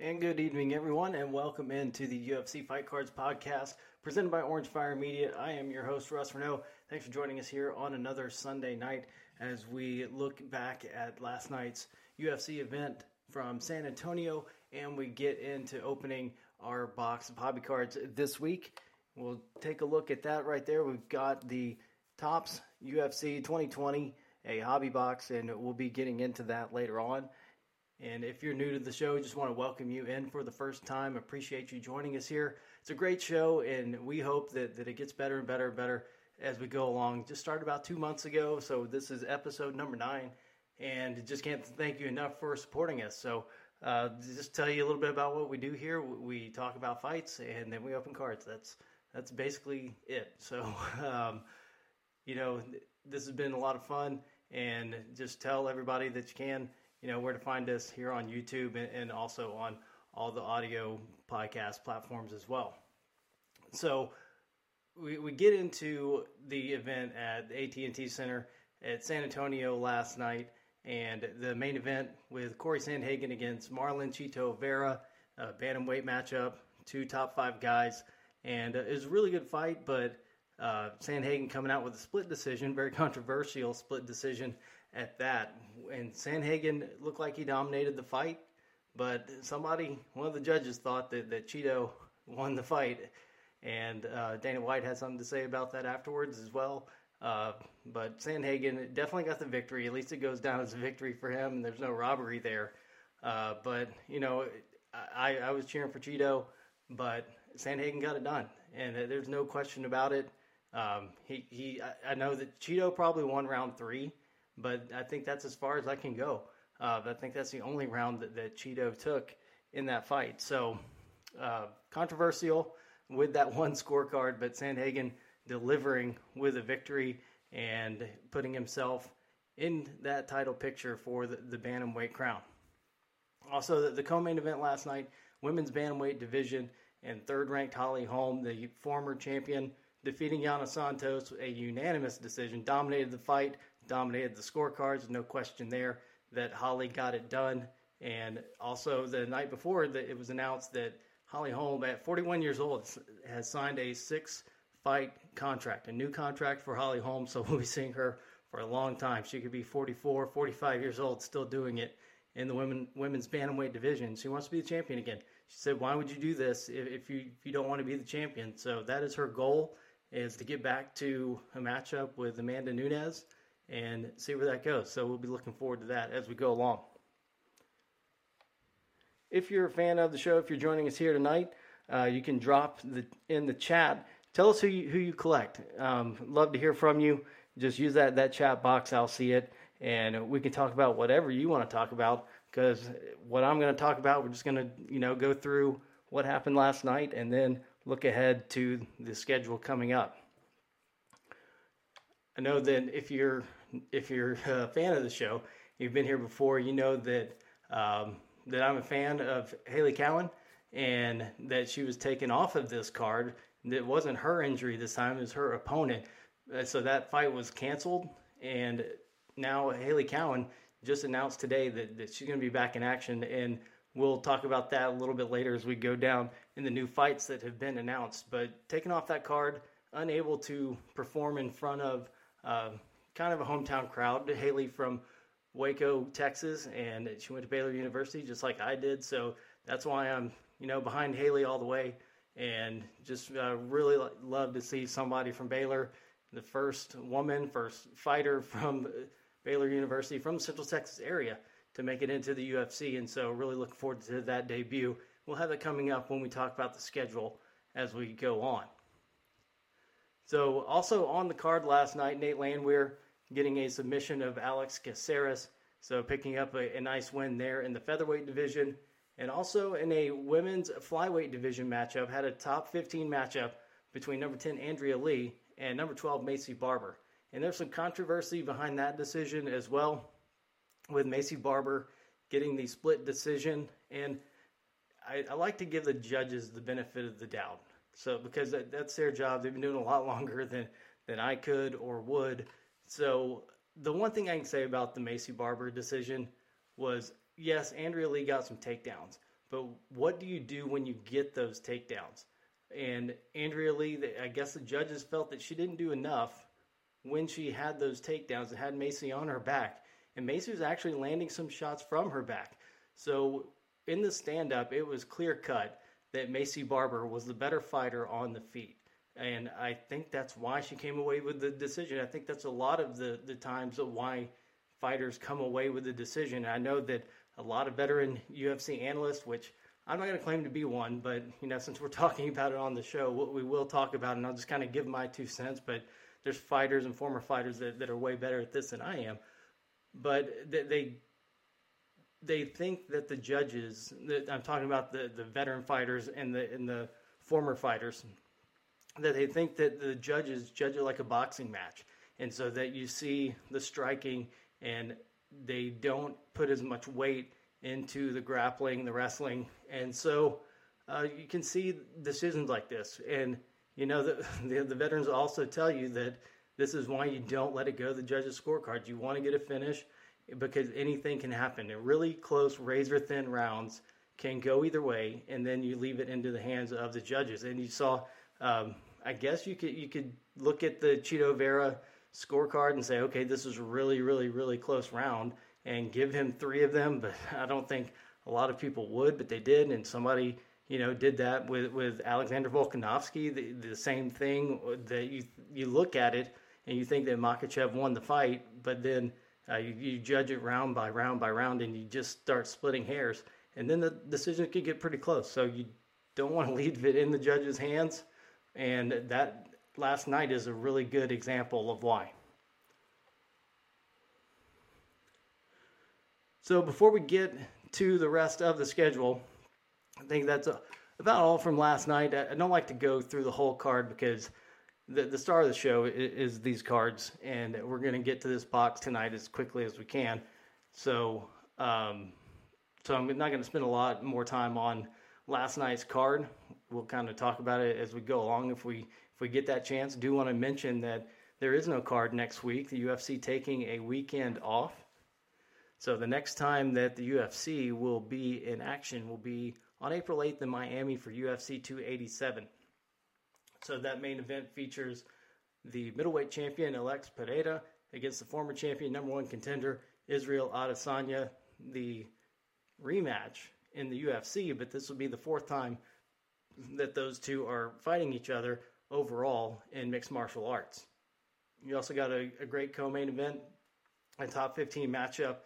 And good evening, everyone, and welcome into the UFC Fight Cards podcast presented by Orange Fire Media. I am your host, Russ Reneau. Thanks for joining us here on another Sunday night as we look back at last night's UFC event from San Antonio and we get into opening our box of hobby cards this week. We'll take a look at that right there. We've got the Topps UFC 2020, a hobby box, and we'll be getting into that later on. And if you're new to the show, just want to welcome you in for the first time. Appreciate you joining us here. It's a great show, and we hope that, that it gets better and better and better as we go along. Just started about two months ago, so this is episode number nine, and just can't thank you enough for supporting us. So, uh, just tell you a little bit about what we do here. We talk about fights, and then we open cards. That's that's basically it. So, um, you know, this has been a lot of fun, and just tell everybody that you can you know where to find us here on YouTube and, also on all the audio podcast platforms as well. So we, we get into the event at the AT&T Center at San Antonio last night, and the main event with Corey Sandhagen against Marlon Chito Vera, a bantamweight matchup, two top five guys, and uh, it was a really good fight, but uh, Sandhagen coming out with a split decision, very controversial split decision at that. And Sandhagen looked like he dominated the fight, but somebody, one of the judges, thought that, that Chito won the fight. And uh, Dana White had something to say about that afterwards as well. Uh, but Sandhagen definitely got the victory. At least it goes down as a victory for him, and there's no robbery there. Uh, but, you know, I, I was cheering for Chito, but Sandhagen got it done. And there's no question about it. Um, he, he, I know that Chito probably won round three, but I think that's as far as I can go. Uh, I think that's the only round that, that Chito took in that fight. So uh, controversial with that one scorecard, but Sandhagen delivering with a victory and putting himself in that title picture for the, the bantamweight crown. Also, the, the co-main event last night, women's bantamweight division, and third-ranked Holly Holm, the former champion, defeating Yana Santos, a unanimous decision, dominated the fight, dominated the scorecards, no question there that Holly got it done. And also the night before, that it was announced that Holly Holm, at 41 years old, has signed a six-fight contract, a new contract for Holly Holm. So we'll be seeing her for a long time. She could be 44, 45 years old, still doing it in the women women's bantamweight division. She wants to be the champion again. She said, "Why would you do this if, if you if you don't want to be the champion?" So that is her goal is to get back to a matchup with Amanda Nunes and see where that goes. So we'll be looking forward to that as we go along. If you're a fan of the show, if you're joining us here tonight, uh, you can drop the, in the chat. Tell us who you, who you collect. Um, love to hear from you. Just use that, that chat box. I'll see it. And we can talk about whatever you want to talk about because what I'm going to talk about, we're just going to, you know, go through what happened last night and then look ahead to the schedule coming up. I know that if you're if you're a fan of the show, you've been here before, you know that um, that I'm a fan of Hailey Cowan and that she was taken off of this card. It wasn't her injury this time; it was her opponent. Uh, so that fight was canceled, and now Hailey Cowan just announced today that, that she's going to be back in action, and we'll talk about that a little bit later as we go down in the new fights that have been announced. But taking off that card, unable to perform in front of uh, kind of a hometown crowd. Hailey from Waco, Texas, and she went to Baylor University just like I did. So that's why I'm, you know, behind Hailey all the way, and just uh, really love to see somebody from Baylor, the first woman, first fighter from Baylor University from the Central Texas area to make it into the UFC. And so really looking forward to that debut. We'll have it coming up when we talk about the schedule as we go on. So also on the card last night, Nate Landwehr getting a submission of Alex Caceres. So picking up a, a, nice win there in the featherweight division. And also in a women's flyweight division matchup, had a top 15 matchup between number 10 Andrea Lee and number 12 Maycee Barber. And there's some controversy behind that decision as well, with Maycee Barber getting the split decision. And I, I like to give the judges the benefit of the doubt. So because that, that's their job, they've been doing a lot longer than than I could or would. So the one thing I can say about the Maycee Barber decision was yes, Andrea Lee got some takedowns, but what do you do when you get those takedowns? And Andrea Lee, I guess the judges felt that she didn't do enough when she had those takedowns and had Maycee on her back. And Maycee was actually landing some shots from her back. So in the stand up, it was clear cut that Maycee Barber was the better fighter on the feet. And I think that's why she came away with the decision. I think that's a lot of the, the times of why fighters come away with the decision. I know that a lot of veteran UFC analysts, which I'm not going to claim to be one, but you know, since we're talking about it on the show, what we will talk about, and I'll just kind of give my two cents. But there's fighters and former fighters that, that are way better at this than I am. But they they think that the judges, that I'm talking about the, the veteran fighters and the and the former fighters, that they think that the judges judge it like a boxing match, and so that you see the striking and they don't put as much weight into the grappling, the wrestling, and so uh, you can see decisions like this. And you know the, the the veterans also tell you that this is why you don't let it go the judges' scorecards. You want to get a finish because anything can happen. In really close, razor thin rounds can go either way, and then you leave it into the hands of the judges. And you saw, um, I guess you could you could look at the Chito Vera scorecard and say, okay, this is a really, really, really close round, and give him three of them. But I don't think a lot of people would, but they did, and somebody you know did that with with Alexander Volkanovski. The, the same thing that you you look at it and you think that Makhachev won the fight, but then uh, you, you, judge it round by round by round, and you just start splitting hairs, and then the decision could get pretty close. So you don't want to leave it in the judge's hands, and that last night is a really good example of why. So before we get to the rest of the schedule, I think that's about all from last night. I, I don't like to go through the whole card because the, the star of the show is, is these cards, and we're going to get to this box tonight as quickly as we can. So, um, so I'm not going to spend a lot more time on last night's card. We'll kind of talk about it as we go along if we if we get that chance. Do want to mention that there is no card next week. The UFC taking a weekend off. So the next time that the UFC will be in action will be on April 8th in Miami for UFC 287. So that main event features the middleweight champion Alex Pereira against the former champion, number one contender Israel Adesanya. The rematch in the UFC, but this will be the fourth time that those two are fighting each other overall in mixed martial arts. You also got a, a great co-main event, a top 15 matchup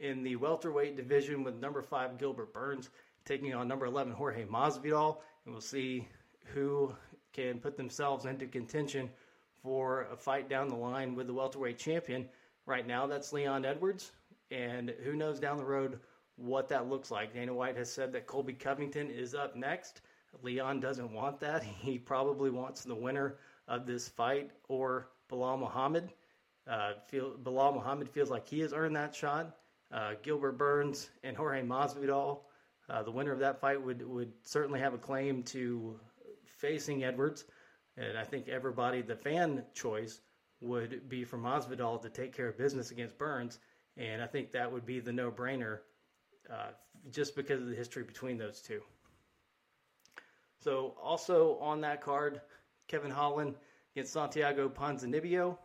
in the welterweight division with number five Gilbert Burns taking on number 11 Jorge Masvidal, and we'll see who can put themselves into contention for a fight down the line with the welterweight champion. Right now, that's Leon Edwards, and who knows down the road what that looks like. Dana White has said that Colby Covington is up next. Leon doesn't want that. He probably wants the winner of this fight or Belal Muhammad. Uh, feel, Belal Muhammad feels like he has earned that shot. Uh, Gilbert Burns and Jorge Masvidal, uh, the winner of that fight would would certainly have a claim to facing Edwards. And I think everybody, the fan choice, would be for Masvidal to take care of business against Burns. And I think that would be the no brainer uh, just because of the history between those two. So, also on that card, Kevin Holland against Santiago Ponzinibbio.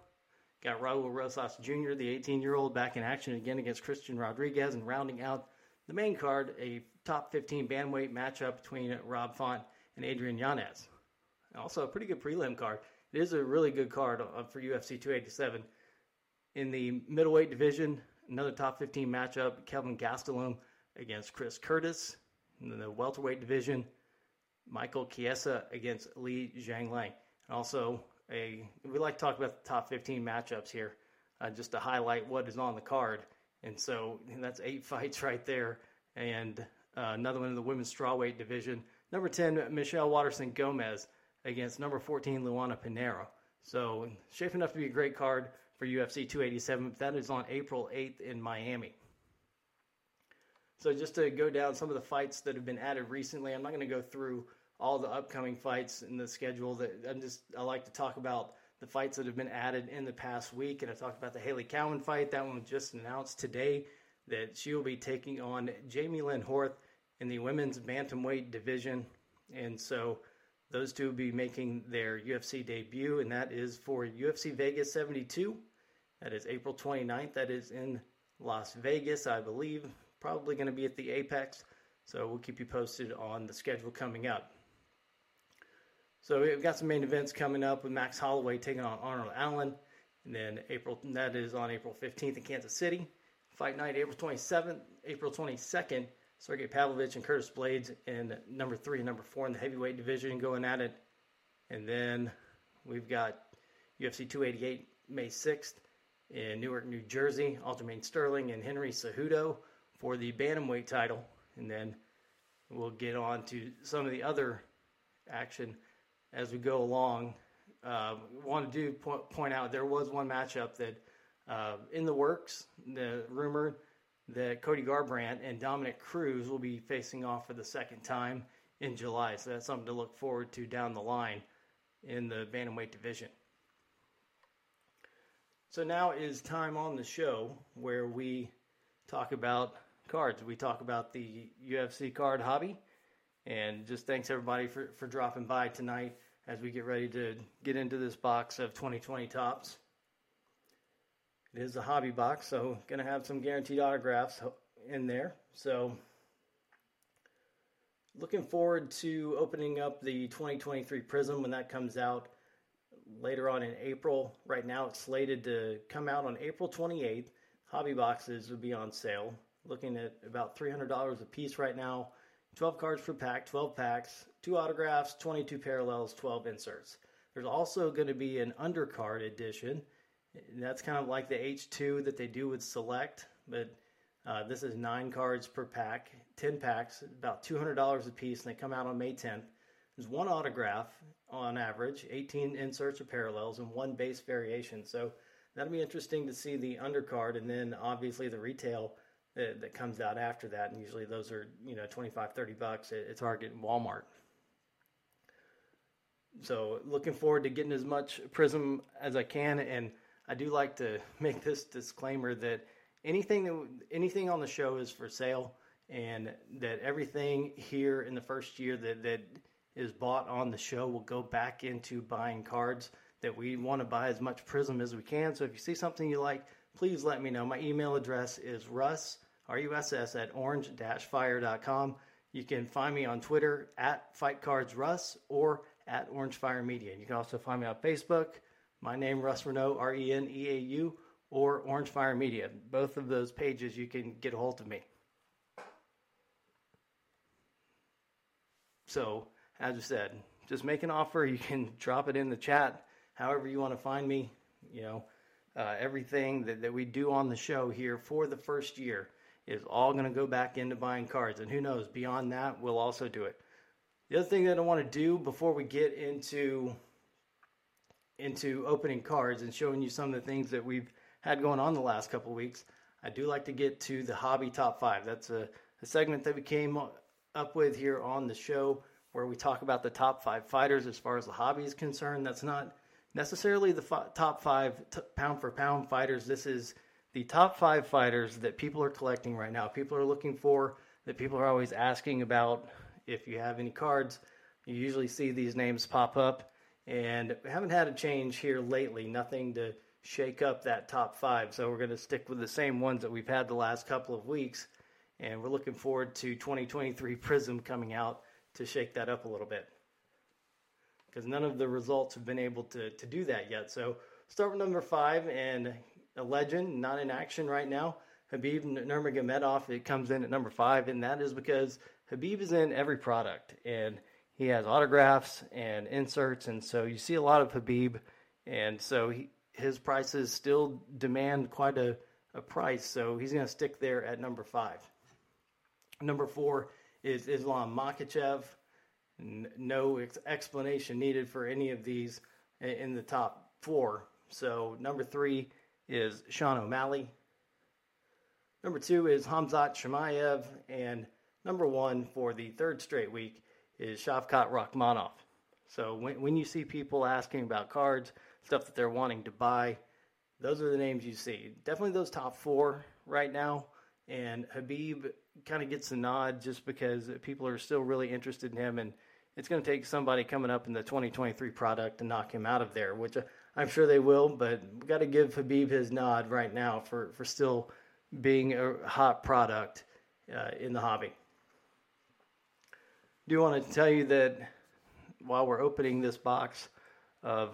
Got Raul Rosas Jr., the 18 year old, back in action again against Christian Rodriguez. And rounding out the main card, a top 15 bandweight matchup between Rob Font and Adrian Yanez. Also, a pretty good prelim card. It is a really good card uh, for UFC 287. In the middleweight division, another top 15 matchup Kelvin Gastelum against Chris Curtis. In the welterweight division, Michael Chiesa against Li Jingliang. And also, a we like to talk about the top 15 matchups here, uh, just to highlight what is on the card. And so and that's eight fights right there. And uh, another one in the women's strawweight division. Number 10, Michelle Waterson Gomez against number 14, Luana Pinheiro. So, shaping up to be a great card for UFC 287. That is on April 8th in Miami. So, just to go down some of the fights that have been added recently, I'm not going to go through all the upcoming fights in the schedule. That I'm just I like to talk about the fights that have been added in the past week, and I talked about the Hailey Cowan fight. That one was just announced today that she will be taking on Jamie Lynn Horth in the women's bantamweight division. And so those two will be making their UFC debut, and that is for UFC Vegas 72. That is April 29th. That is in Las Vegas, I believe. Probably going to be at the Apex. So we'll keep you posted on the schedule coming up. So we've got some main events coming up with Max Holloway taking on Arnold Allen. And then April that is on April 15th in Kansas City. Fight night April 27th, April 22nd. Sergey Pavlovich and Curtis Blaydes in number three and number four in the heavyweight division going at it. And then we've got UFC 288 May 6th in Newark, New Jersey. Aljamain Sterling and Henry Cejudo for the bantamweight title. And then we'll get on to some of the other action as we go along. Uh, want to do point, point out there was one matchup that uh, in the works. The rumor that Cody Garbrandt and Dominick Cruz will be facing off for the second time in July. So that's something to look forward to down the line in the bantamweight division. So now is time on the show where we talk about cards. We talk about the UFC card hobby. And just thanks everybody for, for dropping by tonight as we get ready to get into this box of 2020 Topps. It is a hobby box, so to have some guaranteed autographs in there. So looking forward to opening up the 2023 Prism when that comes out later on in April. Right now it's slated to come out on April 28th. Hobby boxes will be on sale. Looking at about $300 a piece right now. 12 cards per pack, 12 packs, two autographs, 22 parallels, 12 inserts. There's also going to be an undercard edition that's kind of like the H2 that they do with Select, but uh, this is nine cards per pack, 10 packs, about $200 a piece, and they come out on May 10th. There's one autograph on average, 18 inserts or parallels, and one base variation. So that'll be interesting to see the undercard, and then obviously the retail that, that comes out after that. And usually those are, you know, 25, 30 bucks at, at Target and Walmart. So looking forward to getting as much Prism as I can and I do like to make this disclaimer that anything that anything on the show is for sale, and that everything here in the first year that that is bought on the show will go back into buying cards. That we want to buy as much Prism as we can. So if you see something you like, please let me know. My email address is russ r u s s at orange-fire.com. You can find me on Twitter at FightCardsRuss or at OrangeFire Media. You can also find me on Facebook my name, Russ Reneau, R E N E A U, or Orange Fire Media. Both of those pages you can get a hold of me. So, as I said, just make an offer. You can drop it in the chat, however you want to find me. You know, uh, everything that, that we do on the show here for the first year is all going to go back into buying cards. And who knows, beyond that, we'll also do it. The other thing that I want to do before we get into into opening cards and showing you some of the things that we've had going on the last couple weeks, I do like to get to the hobby top five. That's a, a segment that we came up with here on the show where we talk about the top five fighters as far as the hobby is concerned. That's not necessarily the f- top five t- pound for pound fighters. This is the top five fighters that people are collecting right now. People are looking for, that people are always asking about. If you have any cards, you usually see these names pop up and we haven't had a change here lately. Nothing to shake up that top five. So we're going to stick with the same ones that we've had the last couple of weeks. And we're looking forward to 2023 Prism coming out to shake that up a little bit. Because none of the results have been able to, to do that yet. So start with number five and a legend, not in action right now. Khabib Nurmagomedov, it comes in at number five, and that is because Habib is in every product. And he has autographs and inserts, and so you see a lot of Habib, and so he, his prices still demand quite a, a price, so he's going to stick there at number five. Number four is Islam Makhachev. No ex- explanation needed for any of these in the top four. So number three is Sean O'Malley. Number two is Hamzat Chimaev, and number one for the third straight week is Shavkat Rakhmonov. So when, when you see people asking about cards, stuff that they're wanting to buy, those are the names you see. Definitely those top four right now. And Habib kind of gets the nod just because people are still really interested in him. And it's going to take somebody coming up in the 2023 product to knock him out of there, which I'm sure they will. But we got to give Habib his nod right now for, for still being a hot product uh, in the hobby. Do want to tell you that while we're opening this box of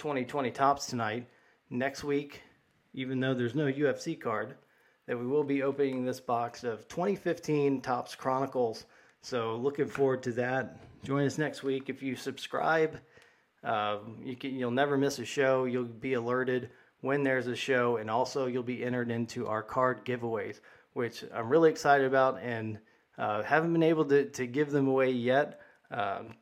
2020 Topps tonight, next week, even though there's no UFC card, that we will be opening this box of 2015 Topps Chronicles. So looking forward to that. Join us next week. If you subscribe, uh, you can, you'll never miss a show. You'll be alerted when there's a show, and also you'll be entered into our card giveaways, which I'm really excited about and uh, haven't been able to, to give them away yet. Um,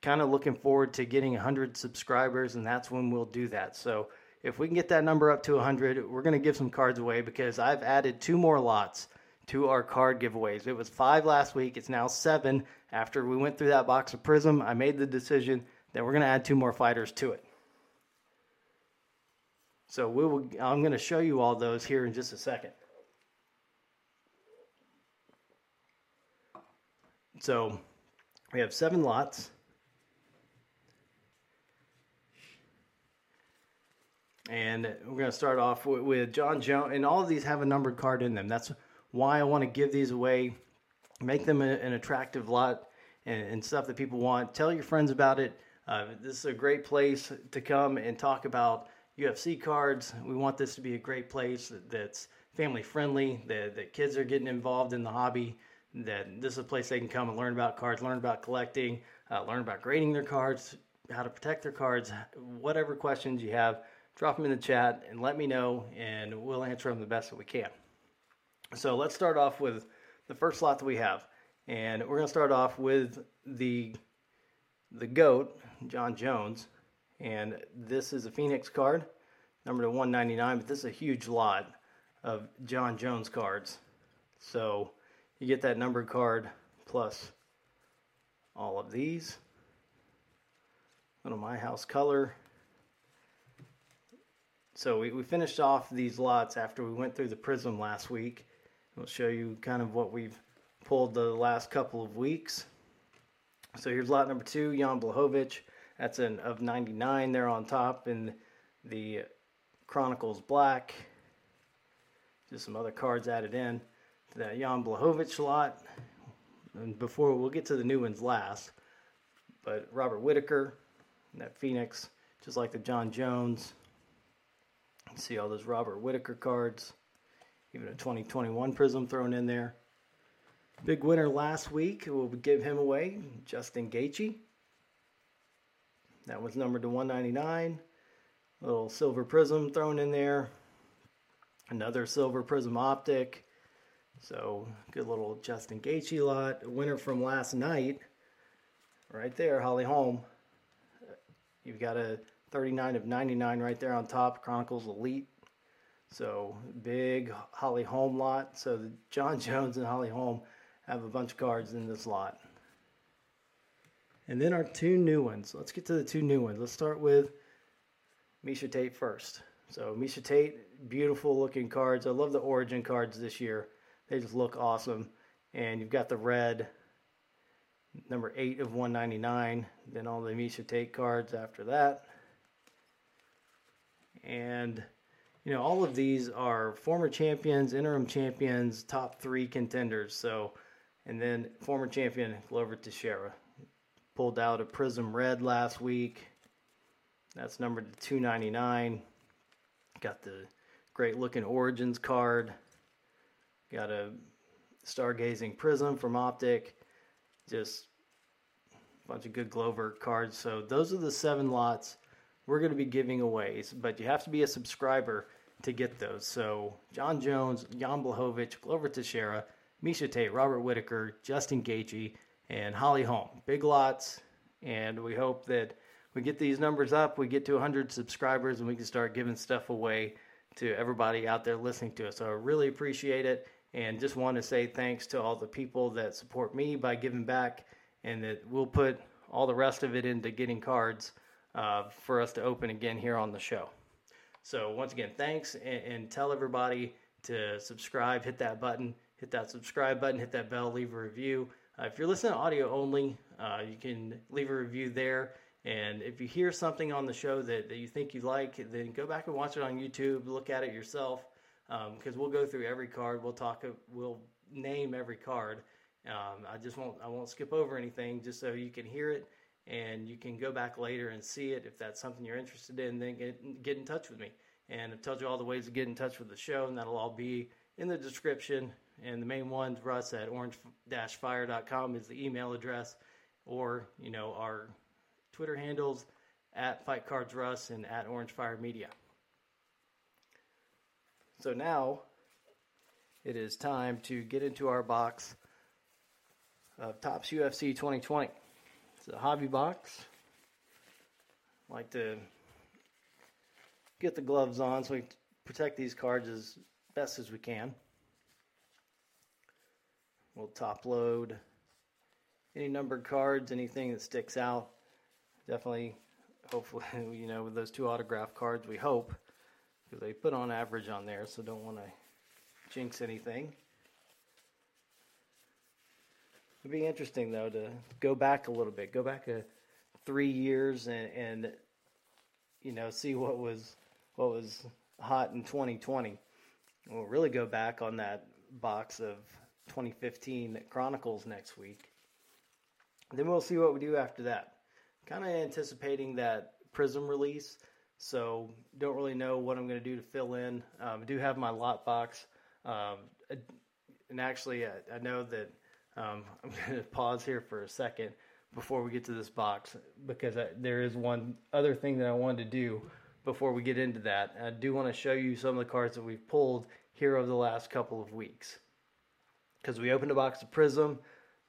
kind of looking forward to getting 100 subscribers, and that's when we'll do that. So if we can get that number up to 100, we're going to give some cards away because I've added two more lots to our card giveaways. It was five last week. It's now seven. After we went through that box of Prism, I made the decision that we're going to add two more fighters to it. So we will, I'm going to show you all those here in just a second. So we have seven lots. And we're going to start off with, with Jon Jones, and all of these have a numbered card in them. That's why I want to give these away, make them a, an attractive lot and, and, stuff that people want. Tell your friends about it. Uh, this is a great place to come and talk about UFC cards. We want this to be a great place that's family friendly, that, that kids are getting involved in the hobby, that this is a place they can come and learn about cards, learn about collecting, uh, learn about grading their cards, how to protect their cards, whatever questions you have drop them in the chat and let me know, and we'll answer them the best that we can. So let's start off with the first slot that we have, and we're going to start off with the the goat, Jon Jones, and this is a Phoenix card, number to 199. But this is a huge lot of Jon Jones cards, so you get that numbered card plus all of these. Little my house color so we, we finished off these lots after we went through the prism last week. We'll show you kind of what we've pulled the last couple of weeks. So here's lot number two, Jan Blachowicz. That's an of 99 there on top in the Chronicles Black. Just some other cards added in to that Jan Blachowicz lot. And before we'll get to the new ones last, but Robert Whitaker, that Phoenix, just like the Jon Jones, See all those Robert Whitaker cards. Even a 2021 Prism thrown in there. Big winner last week. We'll give him away. Justin Gaethje. That was numbered to 199. Little silver prism thrown in there. Another silver prism optic. So good little Justin Gaethje lot. A winner from last night. Right there, Holly Holm. You've got a 39 of 99 right there on top, Chronicles Elite. So big Holly Holm lot. So the Jon Jones and Holly Holm have a bunch of cards in this lot. And then our two new ones. Let's get to the two new ones. Let's start with Miesha Tate first. So Miesha Tate, beautiful looking cards. I love the origin cards this year. They just look awesome. And you've got the red, number 8 of 199. Then all the Miesha Tate cards after that. And, you know, all of these are former champions, interim champions, top three contenders. So, and then former champion Glover Teixeira pulled out a Prism Red last week. That's numbered to 299. Got the great looking Origins card. Got a Stargazing Prism from Optic. Just a bunch of good Glover cards. So those are the seven lots we're going to be giving away, but you have to be a subscriber to get those. So Jon Jones, Jan Blachowicz, Glover Teixeira, Miesha Tate, Robert Whitaker, Justin Gaethje, and Holly Holm. Big lots, and we hope that we get these numbers up, we get to 100 subscribers, and we can start giving stuff away to everybody out there listening to us. So I really appreciate it, and just want to say thanks to all the people that support me by giving back, and that we'll put all the rest of it into getting cards uh, for us to open again here on the show. So once again, thanks and, and, tell everybody to subscribe, hit that button, hit that subscribe button, hit that bell, leave a review. Uh, if you're listening to audio only, uh, you can leave a review there. And if you hear something on the show that, that you think you like, then go back and watch it on YouTube, look at it yourself, because um, we'll go through every card. We'll talk, we'll name every card. Um, I just won't, I won't skip over anything, just so you can hear it and you can go back later and see it if that's something you're interested in. Then get get in touch with me, and I've told you all the ways to get in touch with the show, and that'll all be in the description. And the main one's Russ at orange-fire.com is the email address, or you know our Twitter handles at Fight Cards Russ and at Orange Fire Media. So now it is time to get into our box of Topps UFC 2020. It's a hobby box. Like to get the gloves on so we protect these cards as best as we can. We'll top load any numbered cards, anything that sticks out. Definitely, hopefully, you know, with those two autograph cards, we hope, because they put on average on there, so don't want to jinx anything. It'd be interesting though to go back a little bit, go back a three years and, and you know see what was what was hot in 2020. We'll really go back on that box of 2015 Chronicles next week. Then we'll see what we do after that. Kind of anticipating that Prism release, so don't really know what I'm going to do to fill in. Um, I do have my lot box, um, and actually, I, I know that um, I'm going to pause here for a second before we get to this box because I, there is one other thing that I wanted to do before we get into that. I do want to show you some of the cards that we've pulled here over the last couple of weeks. Because we opened a box of Prism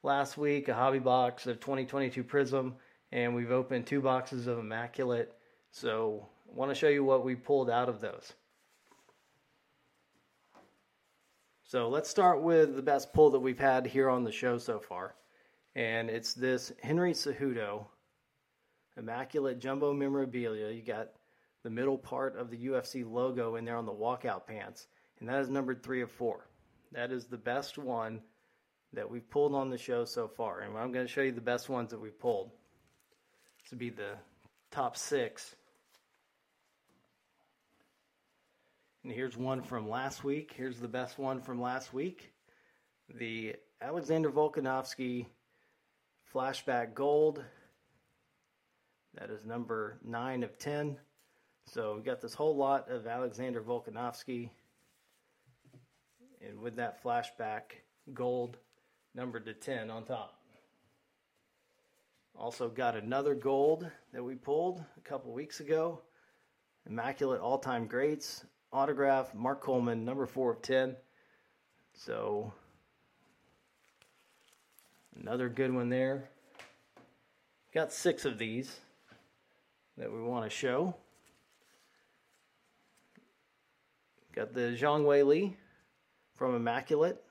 last week, a hobby box of 2022 Prism, and we've opened two boxes of Immaculate. So I want to show you what we pulled out of those. So let's start with the best pull that we've had here on the show so far. And it's this Henry Cejudo Immaculate Jumbo Memorabilia. You got the middle part of the UFC logo in there on the walkout pants. And that is numbered three of four. That is the best one that we've pulled on the show so far. And I'm going to show you the best ones that we've pulled. This would be the top six. And here's one from last week. Here's the best one from last week. The Alexander Volkanovski Flashback Gold. That is number 9 of 10. So we got this whole lot of Alexander Volkanovski. And with that flashback gold numbered to 10 on top. Also got another gold that we pulled a couple weeks ago. Immaculate all-time greats autograph, Mark Coleman, number four of 10. So, another good one there. Got six of these that we want to show. Got the Zhang Weili from Immaculate.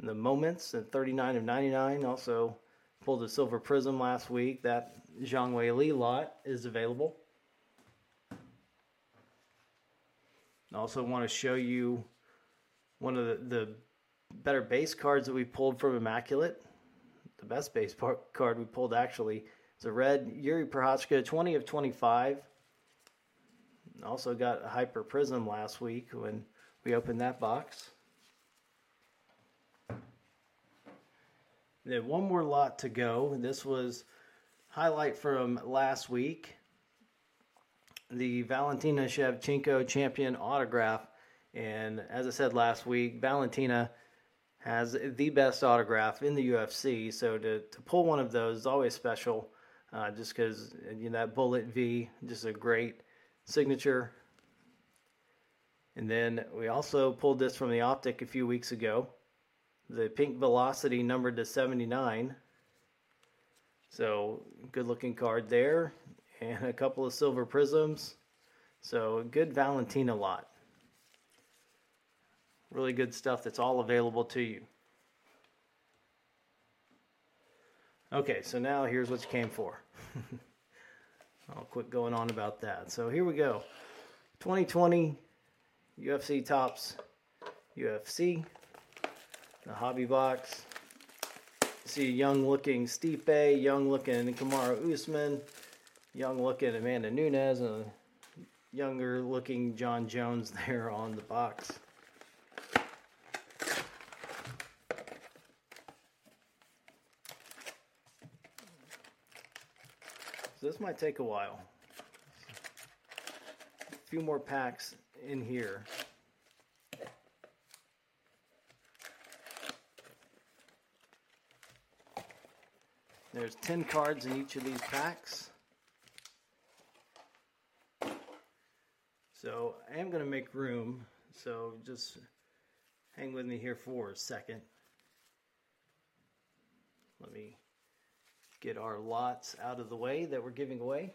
The Moments at 39 of 99. Also pulled a Silver Prism last week. That Zhang Weili lot is available. I also want to show you one of the, the better base cards that we pulled from Immaculate. The best base card we pulled actually. It's a red Jiri Prochazka, 20 of 25. Also got a Hyper Prism last week when we opened that box. Then one more lot to go. This was highlight from last week the Valentina Shevchenko champion autograph. And as I said last week, Valentina has the best autograph in the UFC. So to, to pull one of those is always special, uh, just because you know that bullet V, just a great signature. And then we also pulled this from the Optic a few weeks ago. The Pink Velocity numbered to 79. So good looking card there and a couple of silver prisms. So, a good Valentina lot. Really good stuff that's all available to you. Okay, so now here's what you came for. I'll quit going on about that. So here we go. 2020 UFC Topps UFC, the hobby box. See young looking Stipe, young looking Kamaru Usman, young looking Amanda Nunes, and a younger looking Jon Jones there on the box. So this might take a while. A few more packs in here. There's 10 cards in each of these packs. So I am going to make room. So just hang with me here for a second. Let me get our lots out of the way that we're giving away.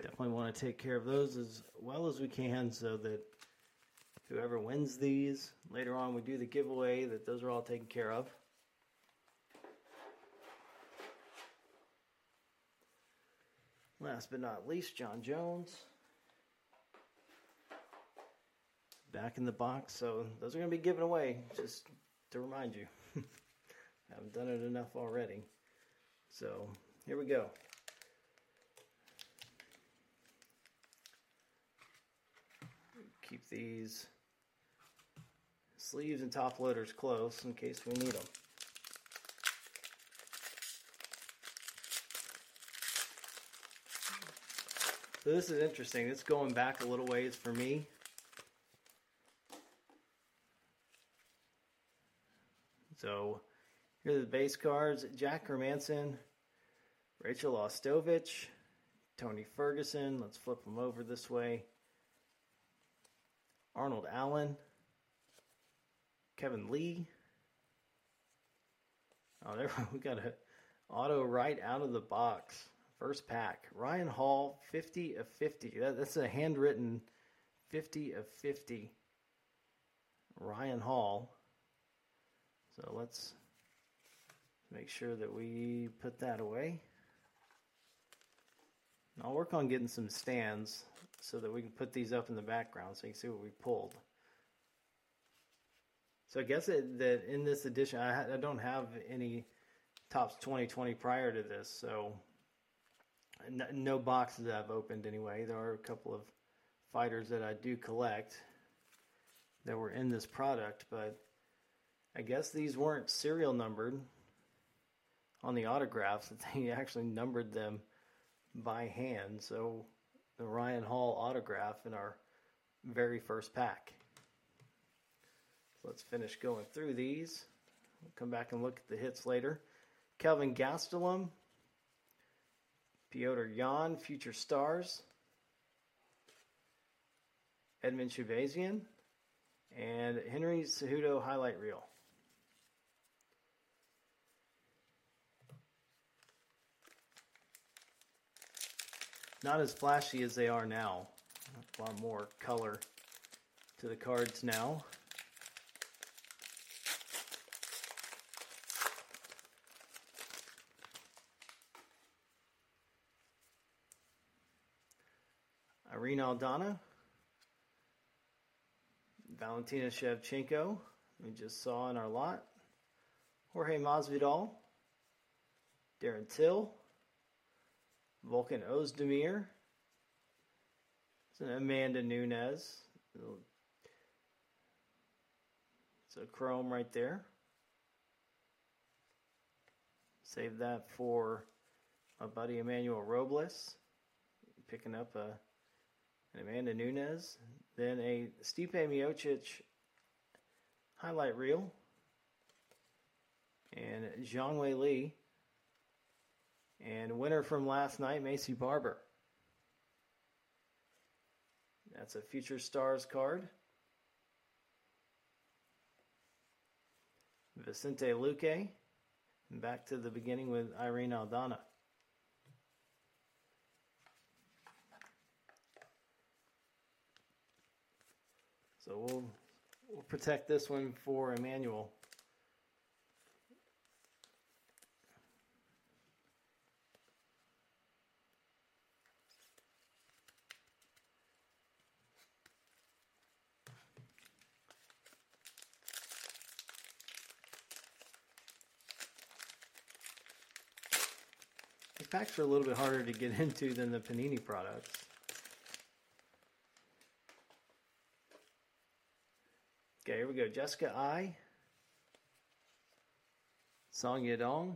Definitely want to take care of those as well as we can so that whoever wins these later on we do the giveaway that those are all taken care of. Last but not least, Jon Jones. Back in the box, so those are going to be given away, just to remind you. I haven't done it enough already. So, here we go. Keep these sleeves and top loaders close in case we need them. So this is interesting. It's going back a little ways for me. So here are the base cards. Jack Hermansson, Rachel Ostovich, Tony Ferguson. Let's flip them over this way. Arnold Allen, Kevin Lee. Oh, there we got a auto right out of the box. First pack. Ryan Hall, 50 of 50. That, that's a handwritten 50 of 50. Ryan Hall. So let's make sure that we put that away. I'll work on getting some stands so that we can put these up in the background so you can see what we pulled. So I guess it, that in this edition, I, I don't have any Topps 2020 prior to this, so no boxes I've opened anyway. There are a couple of fighters that I do collect that were in this product, but I guess these weren't serial numbered on the autographs. They actually numbered them by hand. So the Ryan Hall autograph in our very first pack. Let's finish going through these. We'll come back and look at the hits later. Kelvin Gastelum, Petr Yan, Future Stars, Edmen Shahbazyan, and Henry Cejudo Highlight Reel. Not as flashy as they are now. A lot more color to the cards now. Irene Aldana, Valentina Shevchenko, we just saw in our lot, Jorge Masvidal, Darren Till, Volkan Ozdemir, Amanda Nunes. It's a chrome right there. Save that for my buddy Emmanuel Robles, picking up a and Amanda Nunes. Then a Stipe Miocic highlight reel. And Zhang Weili. And winner from last night, Maycee Barber. That's a Future Stars card. Vicente Luque. And back to the beginning with Irene Aldana. So we'll, we'll protect this one for Emmanuel. packs are a little bit harder to get into than the Panini products. Okay, here we go. Jessica Eye. Song Yadong.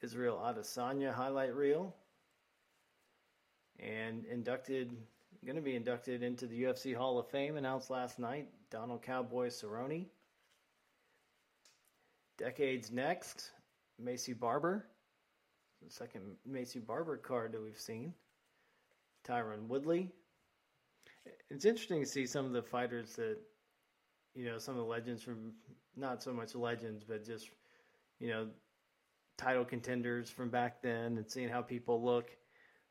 Israel Adesanya highlight reel. And inducted, going to be inducted into the UFC Hall of Fame, announced last night, Donald Cowboy Cerrone. Decades Next, Maycee Barber. The second Maycee Barber card that we've seen. Tyron Woodley. It's interesting to see some of the fighters that, you know, some of the legends from, not so much legends, but just, you know, title contenders from back then and seeing how people look.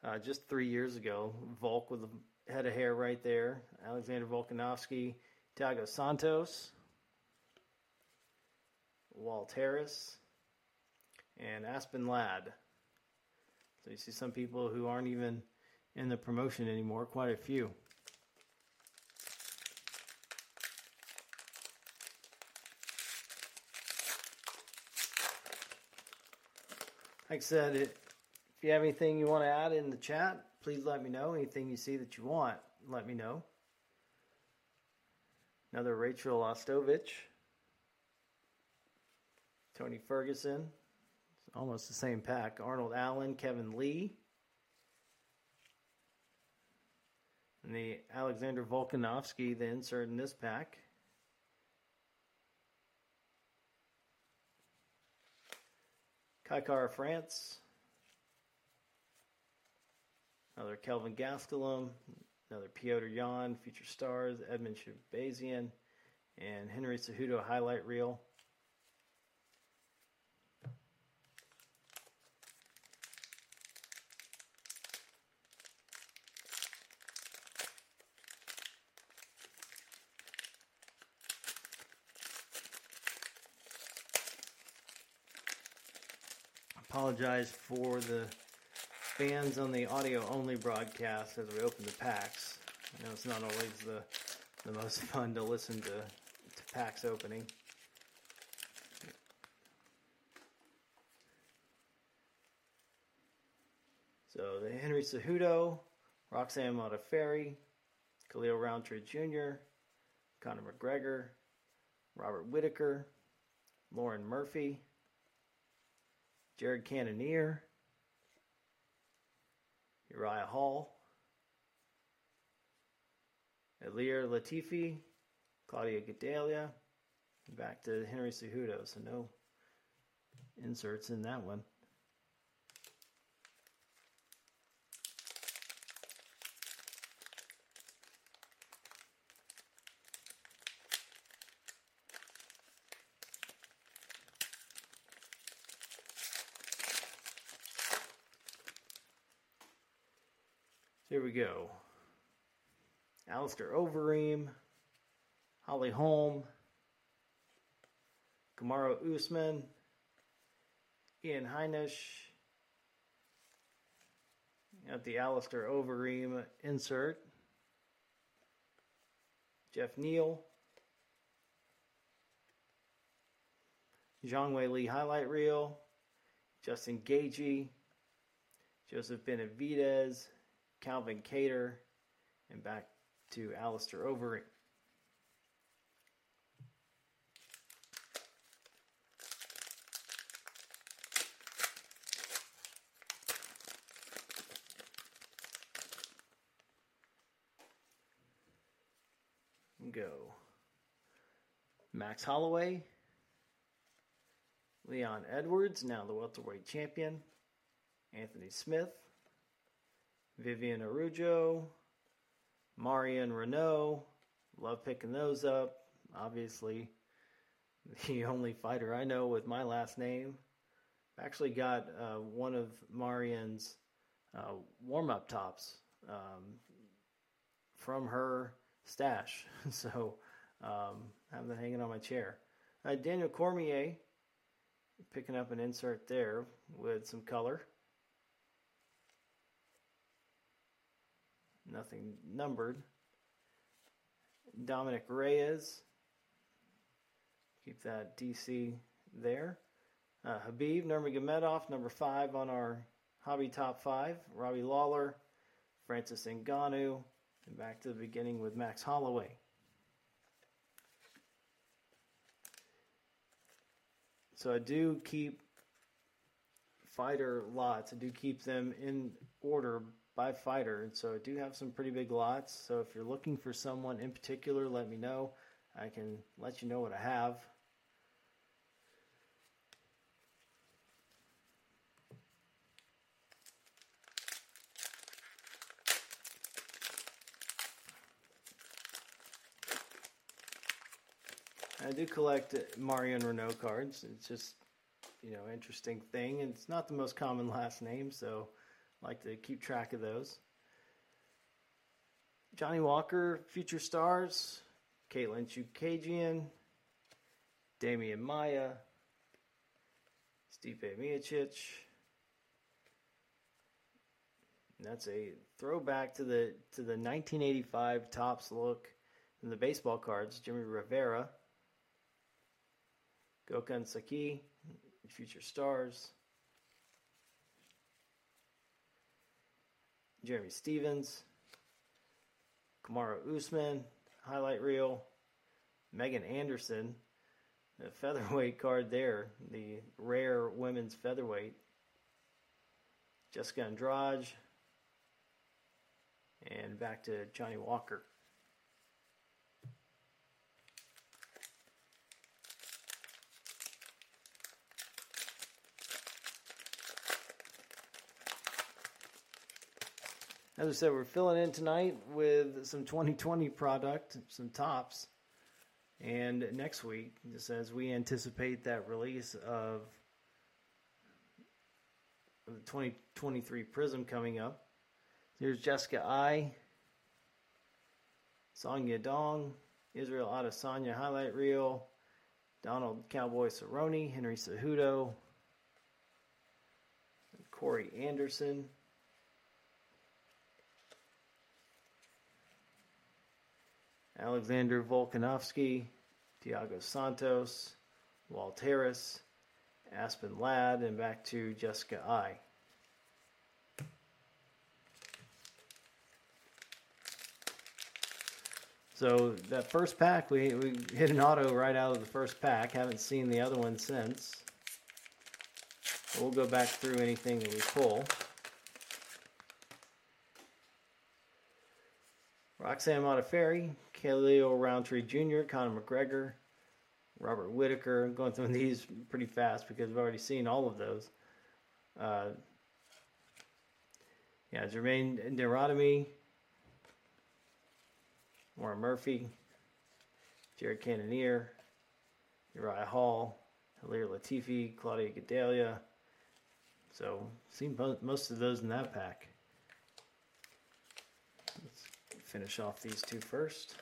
Uh, just three years ago, Volk with a head of hair right there, Alexander Volkanovski, Thiago Santos, Walt Harris, and Aspen Ladd. So you see some people who aren't even in the promotion anymore, quite a few. Like I said, it, if you have anything you want to add in the chat, please let me know. Anything you see that you want, let me know. Another Rachel Ostovich. Tony Ferguson. It's almost the same pack. Arnold Allen, Kevin Lee. And the Alexander Volkanovski, the insert in this pack. Kai Kara-France. Another Kelvin Gastelum. Another Petr Yan, Future Stars, Edmen Shahbazyan, and Henry Cejudo highlight reel. Apologize for the fans on the audio only broadcast as we open the packs. I know it's not always the the most fun to listen to, to packs opening. So the Henry Cejudo, Roxanne Modafferi, Khalil Rountree Jr., Conor McGregor, Robert Whitaker, Lauren Murphy, Jared Cannonier, Uriah Hall, Ilir Latifi, Claudia Gadelha, back to Henry Cejudo, so no inserts in that one. Here we go. Alistair Overeem, Holly Holm, Kamaru Usman, Ian Heinisch. Got the Alistair Overeem insert. Geoff Neal. Zhang Weili highlight reel. Justin Gaethje. Joseph Benavidez. Calvin Kattar, and back to Alistair Overeem. Go. Max Holloway, Leon Edwards, now the welterweight champion, Anthony Smith, Viviane Araujo, Marion Reneau. Love picking those up. Obviously, the only fighter I know with my last name. Actually, got uh, one of Marion's uh, warm up tops um, from her stash. so, um, I have them hanging on my chair. Uh, Daniel Cormier, picking up an insert there with some color. Nothing numbered. Dominic Reyes, keep that DC there. Uh, Khabib Nurmagomedov, number five on our hobby top five. Robbie Lawler, Francis Ngannou, and back to the beginning with Max Holloway. So I do keep fighter lots. I do keep them in order by fighter, and so I do have some pretty big lots. So if you're looking for someone in particular, let me know. I can let you know what I have. I do collect Marion Reneau cards. It's just, you know, interesting thing. It's not the most common last name, so like to keep track of those. Johnny Walker, Future Stars, Katlyn Chookagian, Demian Maia, Stipe Miocic. And that's a throwback to the to the 1985 Topps look in the baseball cards. Jimmy Rivera, Gokhan Saki, Future Stars, Jeremy Stephens, Kamaru Usman, highlight reel, Megan Anderson, the featherweight card there, the rare women's featherweight, Jessica Andrade, and back to Johnny Walker. As I said, we're filling in tonight with some 2020 product, some Topps. And next week, just as we anticipate that release of the 2023 Prism coming up, there's Jessica Eye, Song Yadong, Israel Adesanya highlight reel, Donald Cowboy Cerrone, Henry Cejudo, Corey Anderson. Alexander Volkanovski, Thiago Santos, Walt Harris, Aspen Ladd, and back to Jessica Eye. So that first pack, we, we hit an auto right out of the first pack. Haven't seen the other one since. We'll go back through anything that we pull. Roxanne Modafferi, Khalil Rountree Jr., Conor McGregor, Robert Whitaker. I'm going through these pretty fast because we've already seen all of those. Uh, yeah, Germaine de Randamie, Warren Murphy, Jared Cannonier, Uriah Hall, Ilir Latifi, Claudia Gadelha. So, seen most of those in that pack. Let's finish off these two first.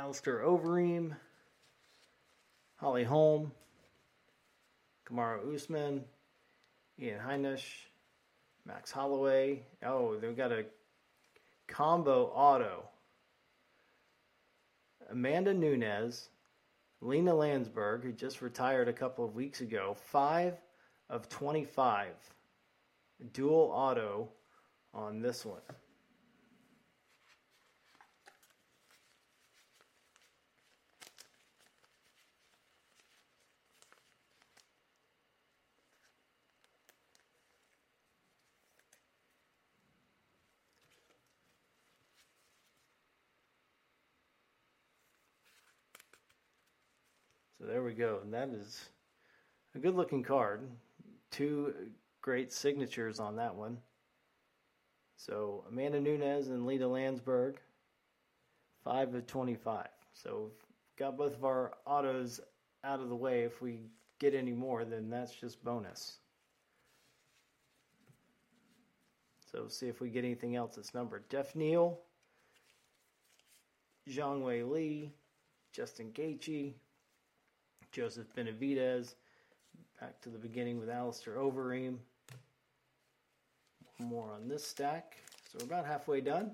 Alistair Overeem, Holly Holm, Kamaru Usman, Ian Heinisch, Max Holloway. Oh, they've got a combo auto. Amanda Nunes, Lina Lansberg, who just retired a couple of weeks ago, 5 of 25. Dual auto on this one. We go. And that is a good looking card. Two great signatures on that one. So Amanda Nunes and Lina Lansberg, 5 of 25. So got both of our autos out of the way. If we get any more, then that's just bonus. So see if we get anything else that's numbered. Geoff Neal, Zhang Weili, Justin Gaethje, Joseph Benavidez. Back to the beginning with Alistair Overeem. More on this stack. So we're about halfway done.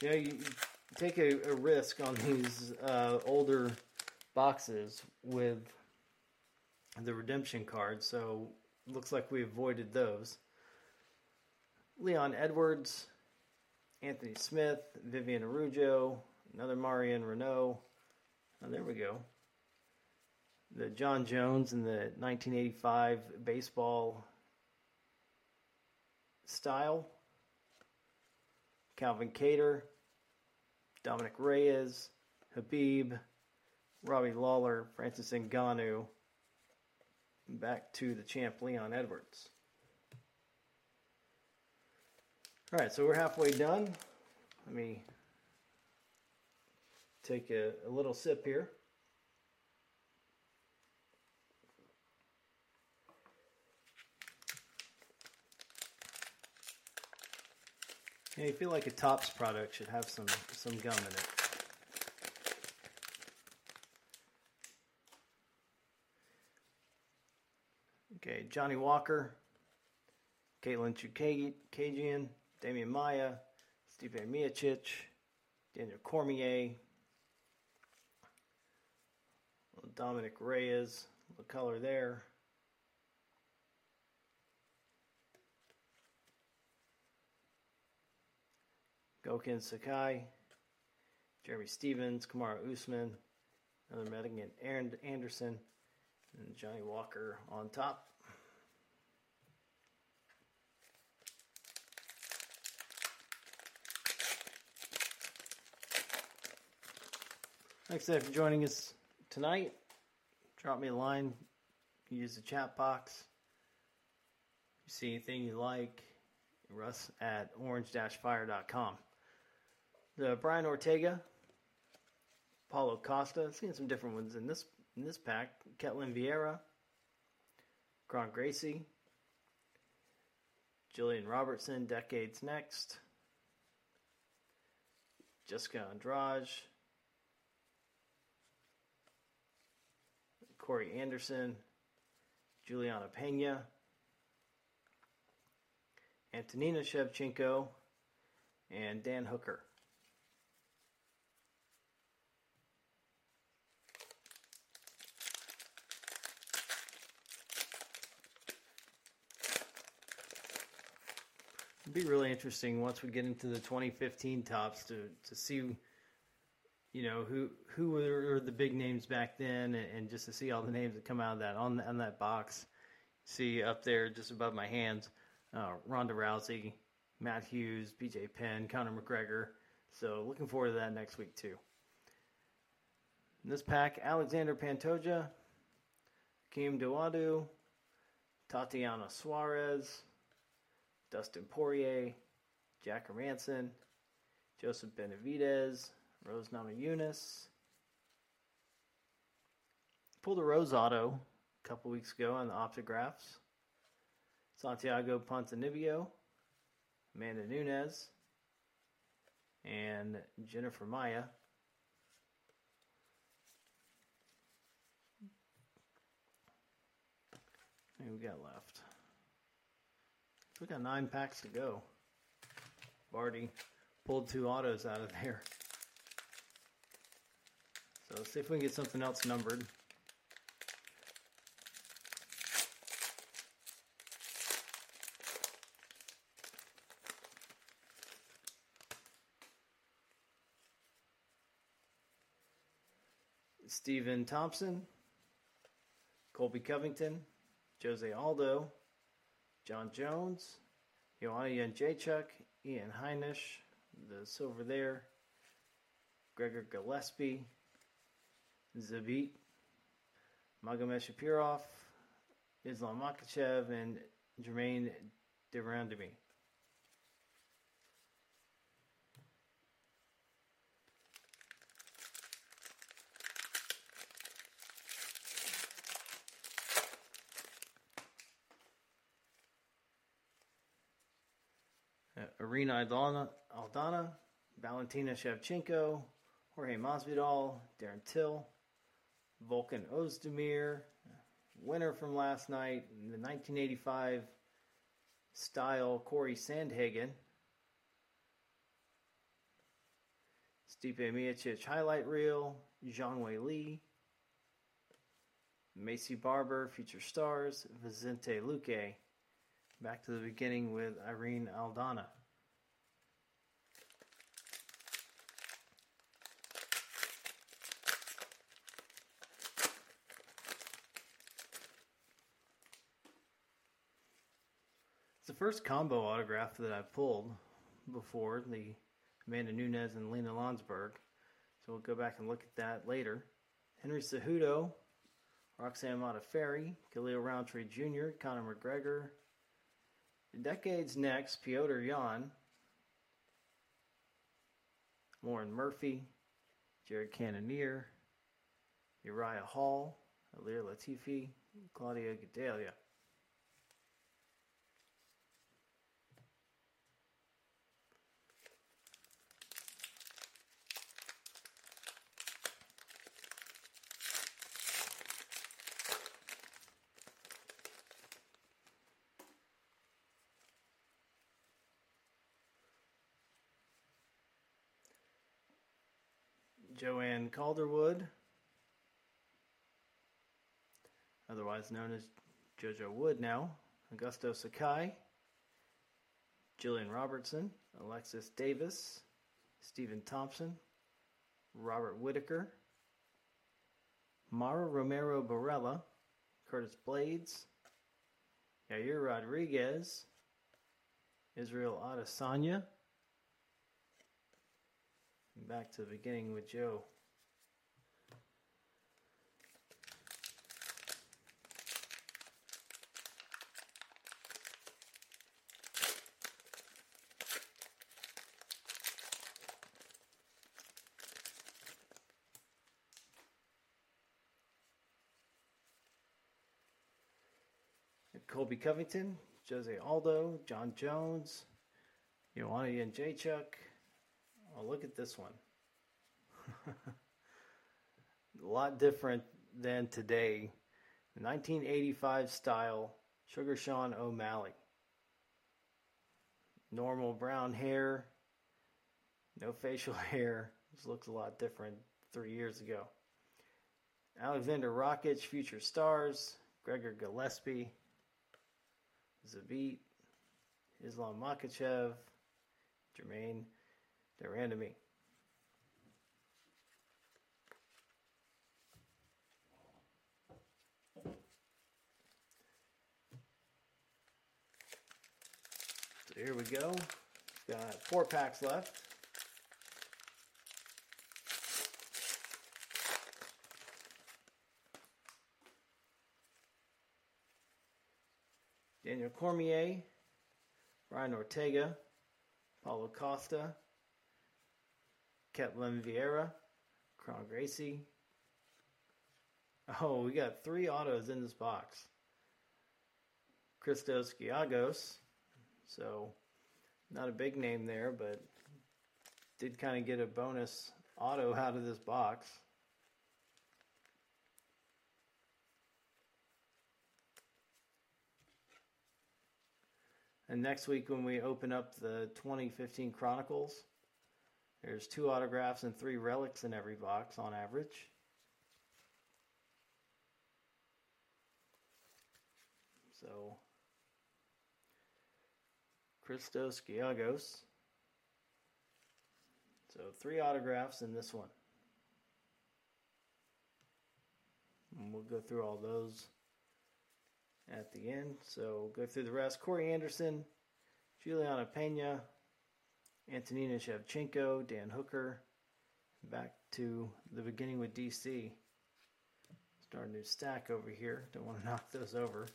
You know, you take a, a risk on these uh, older boxes with the redemption card, so looks like we avoided those. Leon Edwards, Anthony Smith, Viviane Araujo, another Marion Reneau. Oh, there we go. The Jon Jones in the 1985 baseball style. Calvin Kattar, Dominic Reyes, Habib, Robbie Lawler, Francis Ngannou. Back to the champ Leon Edwards. All right, so we're halfway done. Let me take a, a little sip here. Yeah, you feel like a Topps product should have some some gum in it. Okay, Johnny Walker, Katlyn Chookagian, Demian Maia, Stipe Miocic, Daniel Cormier, Dominic Reyes, the color there. Gokhan Saki, Jeremy Stephens, Kamaru Usman, another Megan Aaron Anderson, and Johnny Walker on top. Thanks for joining us tonight. Drop me a line. Use the chat box. You see anything you like, Russ at orange-fire.com. The Brian Ortega, Paulo Costa. Seeing some different ones in this in this pack. Ketlen Vieira, Kron Gracie, Jillian Robertson, Decades Next, Jessica Andrade, Corey Anderson, Juliana Pena, Antonina Shevchenko, and Dan Hooker. It'd be really interesting once we get into the 2015 Topps to, to see you know who who were the big names back then, and, just to see all the names that come out of that on on that box. See up there, just above my hands, uh, Ronda Rousey, Matt Hughes, BJ Penn, Conor McGregor. So looking forward to that next week too. In this pack, Alexander Pantoja, Kim Dawodu, Tatiana Suarez, Dustin Poirier, Jack Hermansson, Joseph Benavidez, Rose Namajunas. Pulled a Rose Auto a couple weeks ago on the Optographs. Santiago Ponzinibbio, Amanda Nunes, and Jennifer Maia. we got left? We got nine packs to go. Barty pulled two autos out of there. So let's see if we can get something else numbered. Stephen Thompson, Colby Covington, Jose Aldo, Jon Jones, Joanna Jędrzejczyk, Ian Heinisch, the silver there, Gregor Gillespie, Zabit, Magomedsharipov, Islam Makhachev, and Jermaine Durandamy. Uh, Irene Aldana, Aldana, Valentina Shevchenko, Jorge Masvidal, Darren Till, Volkan Ozdemir, winner from last night, the 1985 style Corey Sandhagen. Stipe Miocic highlight reel, Zhang Wei Li, Maycee Barber, Future Stars, Vicente Luque. Back to the beginning with Irene Aldana. The first combo autograph that I've pulled before the Amanda Nunes and Lena Landsberg. So we'll go back and look at that later. Henry Cejudo, Roxanne Modafferi, Khalil Rountree Jr., Conor McGregor. Decades next, Petr Yan, Lauren Murphy, Jared Cannonier, Uriah Hall, Ilir Latifi, Claudia Gadelha. Joanne Calderwood, otherwise known as JoJo Wood now, Augusto Sakai, Jillian Robertson, Alexis Davis, Stephen Thompson, Robert Whitaker, Mara Romero Borella, Curtis Blaydes, Yair Rodriguez, Israel Adesanya, Back to the beginning with Joe. Colby Covington, Jose Aldo, Jon Jones, Joanna Jędrzejczyk, Oh, look at this one. A lot different than today. 1985 style Sugar Sean O'Malley. Normal brown hair, no facial hair. This looks a lot different three years ago. Alexander Rakic, Future Stars, Gregor Gillespie, Zabit, Islam Makhachev, Jermaine they're. So here we go. Got four packs left. Daniel Cormier, Ryan Ortega, Paulo Costa, Ketlen Vieira, Kron Gracie. Oh, we got three autos in this box. Christos Giagos. So, not a big name there, but did kind of get a bonus auto out of this box. And next week, when we open up the 2015 Chronicles, there's two autographs and three relics in every box on average. So, Christos Giagos. So, three autographs in this one. And we'll go through all those at the end. So, go through the rest. Corey Anderson, Juliana Pena, Antonina Shevchenko, Dan Hooker, back to the beginning with DC. Start a new stack over here. Don't want to knock those over.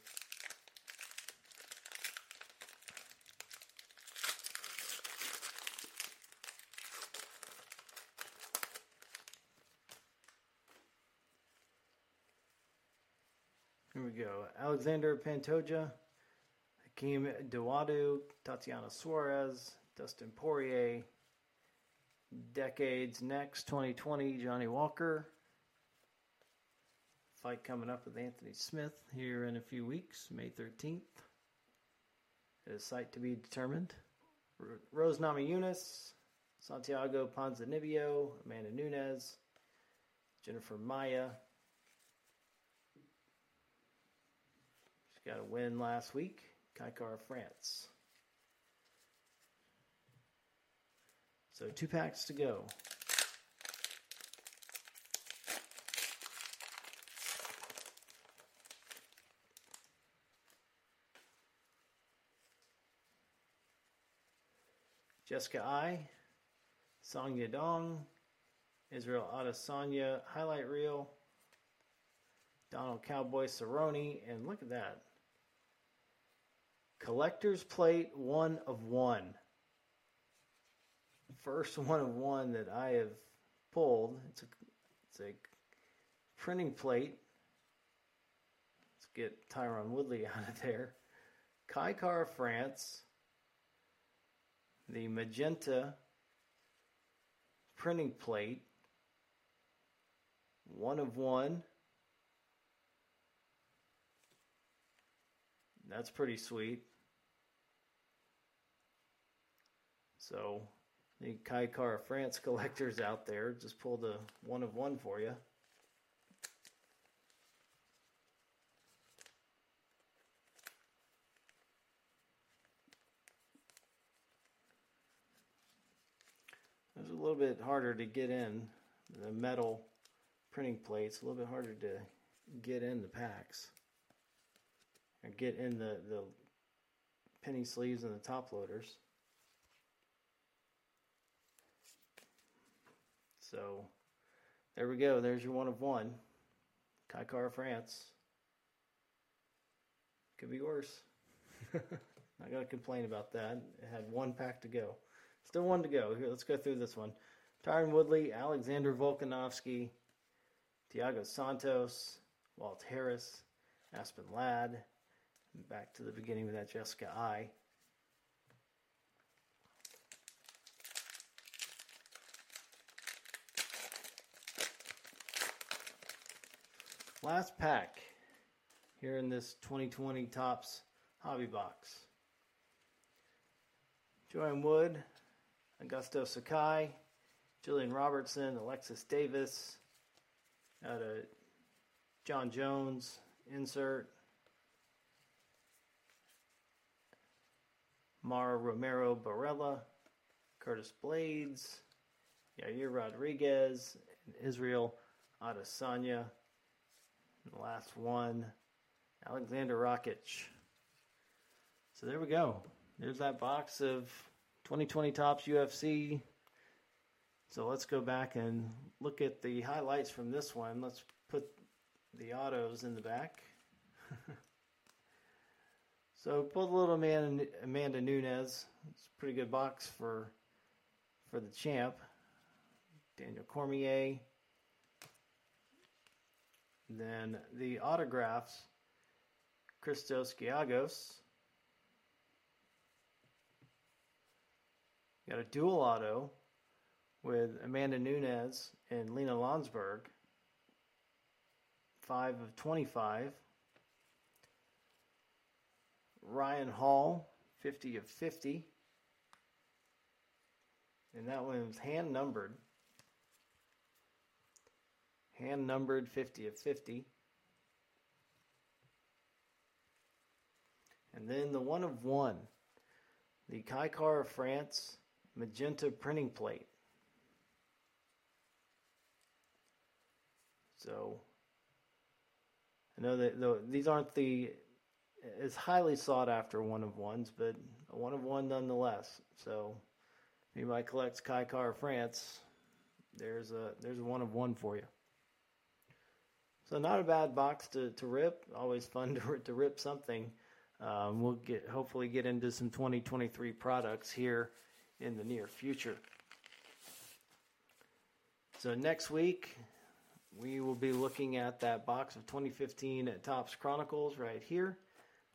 We go. Alexander Pantoja, Hakeem Dawodu, Tatiana Suarez, Dustin Poirier. Decades next, 2020, Johnny Walker. Fight coming up with Anthony Smith here in a few weeks, May 13th. A site to be determined. Rose Namajunas, Santiago Ponzinibbio, Amanda Nunes, Jennifer Maia. Got a win last week. Kai Kara-France. So two packs to go. Jessica Eye, Song Yadong, Israel Adesanya highlight reel, Donald Cowboy Cerrone, and look at that. Collector's plate one of one. First one of one that I have pulled. It's a, it's a printing plate. Let's get Tyron Woodley out of there. Kai Kara-France the magenta printing plate, one of one. That's pretty sweet. So, the Kai Kara-France collectors out there just pulled a one of one for you. It's a little bit harder to get in the metal printing plates. A little bit harder to get in the packs and get in the the penny sleeves and the top loaders. So there we go. There's your one of one. Kai Kara-France. Could be worse. Not gonna complain about that. It had one pack to go. Still one to go. Here, let's go through this one. Tyron Woodley, Alexander Volkanovski, Thiago Santos, Walt Harris, Aspen Ladd. Back to the beginning with that Jessica Eye. Last pack here in this 2020 Topps Hobby Box. Joanne Wood, Augusto Sakai, Jillian Robertson, Alexis Davis, uh, out of Jon Jones, insert. Mara Romero Borella, Curtis Blaydes, Yair Rodriguez, and Israel Adesanya. And the last one, Alexander Rakic. So there we go. There's that box of 2020 Topps UFC. So let's go back and look at the highlights from this one. Let's put the autos in the back. So pulled a little Amanda, Amanda Nunes. It's a pretty good box for for the champ. Daniel Cormier. Then the autographs. Christos Giagos. Got a dual auto with Amanda Nunes and Lina Lansberg. 5 of 25. Ryan Hall, 50 of 50. And that one hand numbered. Hand numbered 50 of 50. And then the one of one. The Kaikar of France magenta printing plate. So I know that these aren't the as highly sought after one of ones, but a one of one nonetheless. So if anybody collects Kai Kara-France, there's a there's a one of one for you. So not a bad box to, to rip. Always fun to to rip something. Um, we'll get hopefully get into some 2023 products here in the near future. So next week, we will be looking at that box of 2015 at Topps Chronicles right here.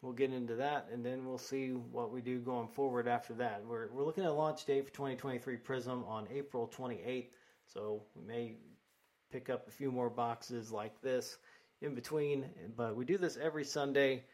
We'll get into that, and then we'll see what we do going forward after that. We're, we're looking at launch date for 2023 Prism on April 28th, so we may pick up a few more boxes like this in between. But we do this every Sunday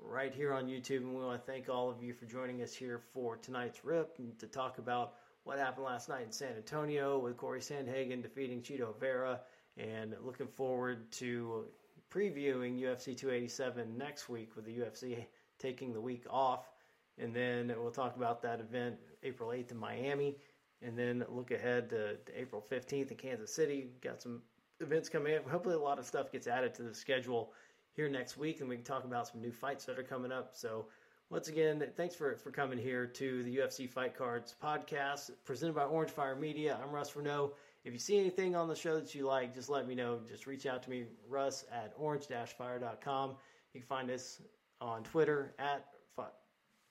right here on YouTube. And we want to thank all of you for joining us here for tonight's rip to talk about what happened last night in San Antonio with Corey Sandhagen defeating Chito Vera, and looking forward to previewing UFC 287 next week with the UFC taking the week off. And then we'll talk about that event April 8th in Miami. And then look ahead to, to April 15th in Kansas City. Got some events coming up. Hopefully, a lot of stuff gets added to the schedule here next week, and we can talk about some new fights that are coming up. So, once again, thanks for, for coming here to the UFC Fight Cards podcast presented by Orange Fire Media. I'm Russ Reneau. If you see anything on the show that you like, just let me know. Just reach out to me, Russ at orange-fire.com. You can find us on Twitter at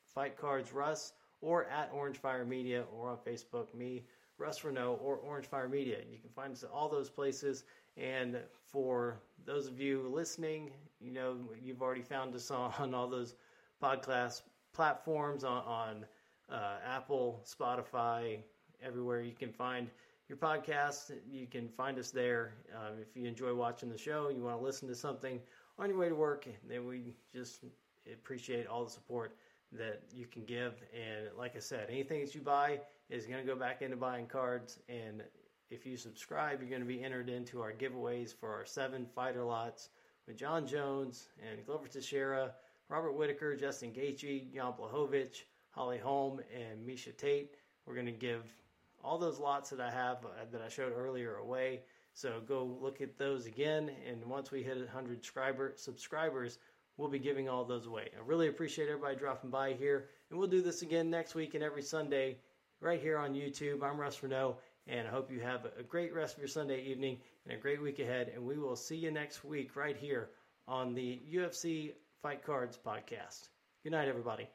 Fight Cards Russ or at Orange Fire Media or on Facebook, me, Russ Reneau, or Orange Fire Media. You can find us at all those places. And for those of you listening, you know, you've already found us on, on all those podcast platforms on, on uh, Apple, Spotify, everywhere you can find your podcast. You can find us there. Um, if you enjoy watching the show, you want to listen to something on your way to work, then we just appreciate all the support that you can give. And like I said, anything that you buy is going to go back into buying cards. And if you subscribe, you're going to be entered into our giveaways for our seven fighter lots with Jon Jones and Glover Teixeira, Robert Whitaker, Justin Gaethje, Jan Blachowicz, Holly Holm, and Miesha Tate. We're going to give all those lots that I have uh, that I showed earlier away. So go look at those again. And once we hit 100 subscriber, subscribers, we'll be giving all those away. I really appreciate everybody dropping by here. And we'll do this again next week and every Sunday right here on YouTube. I'm Russ Reneau, and I hope you have a great rest of your Sunday evening and a great week ahead. And we will see you next week right here on the UFC Fight Cards podcast. Good night, everybody.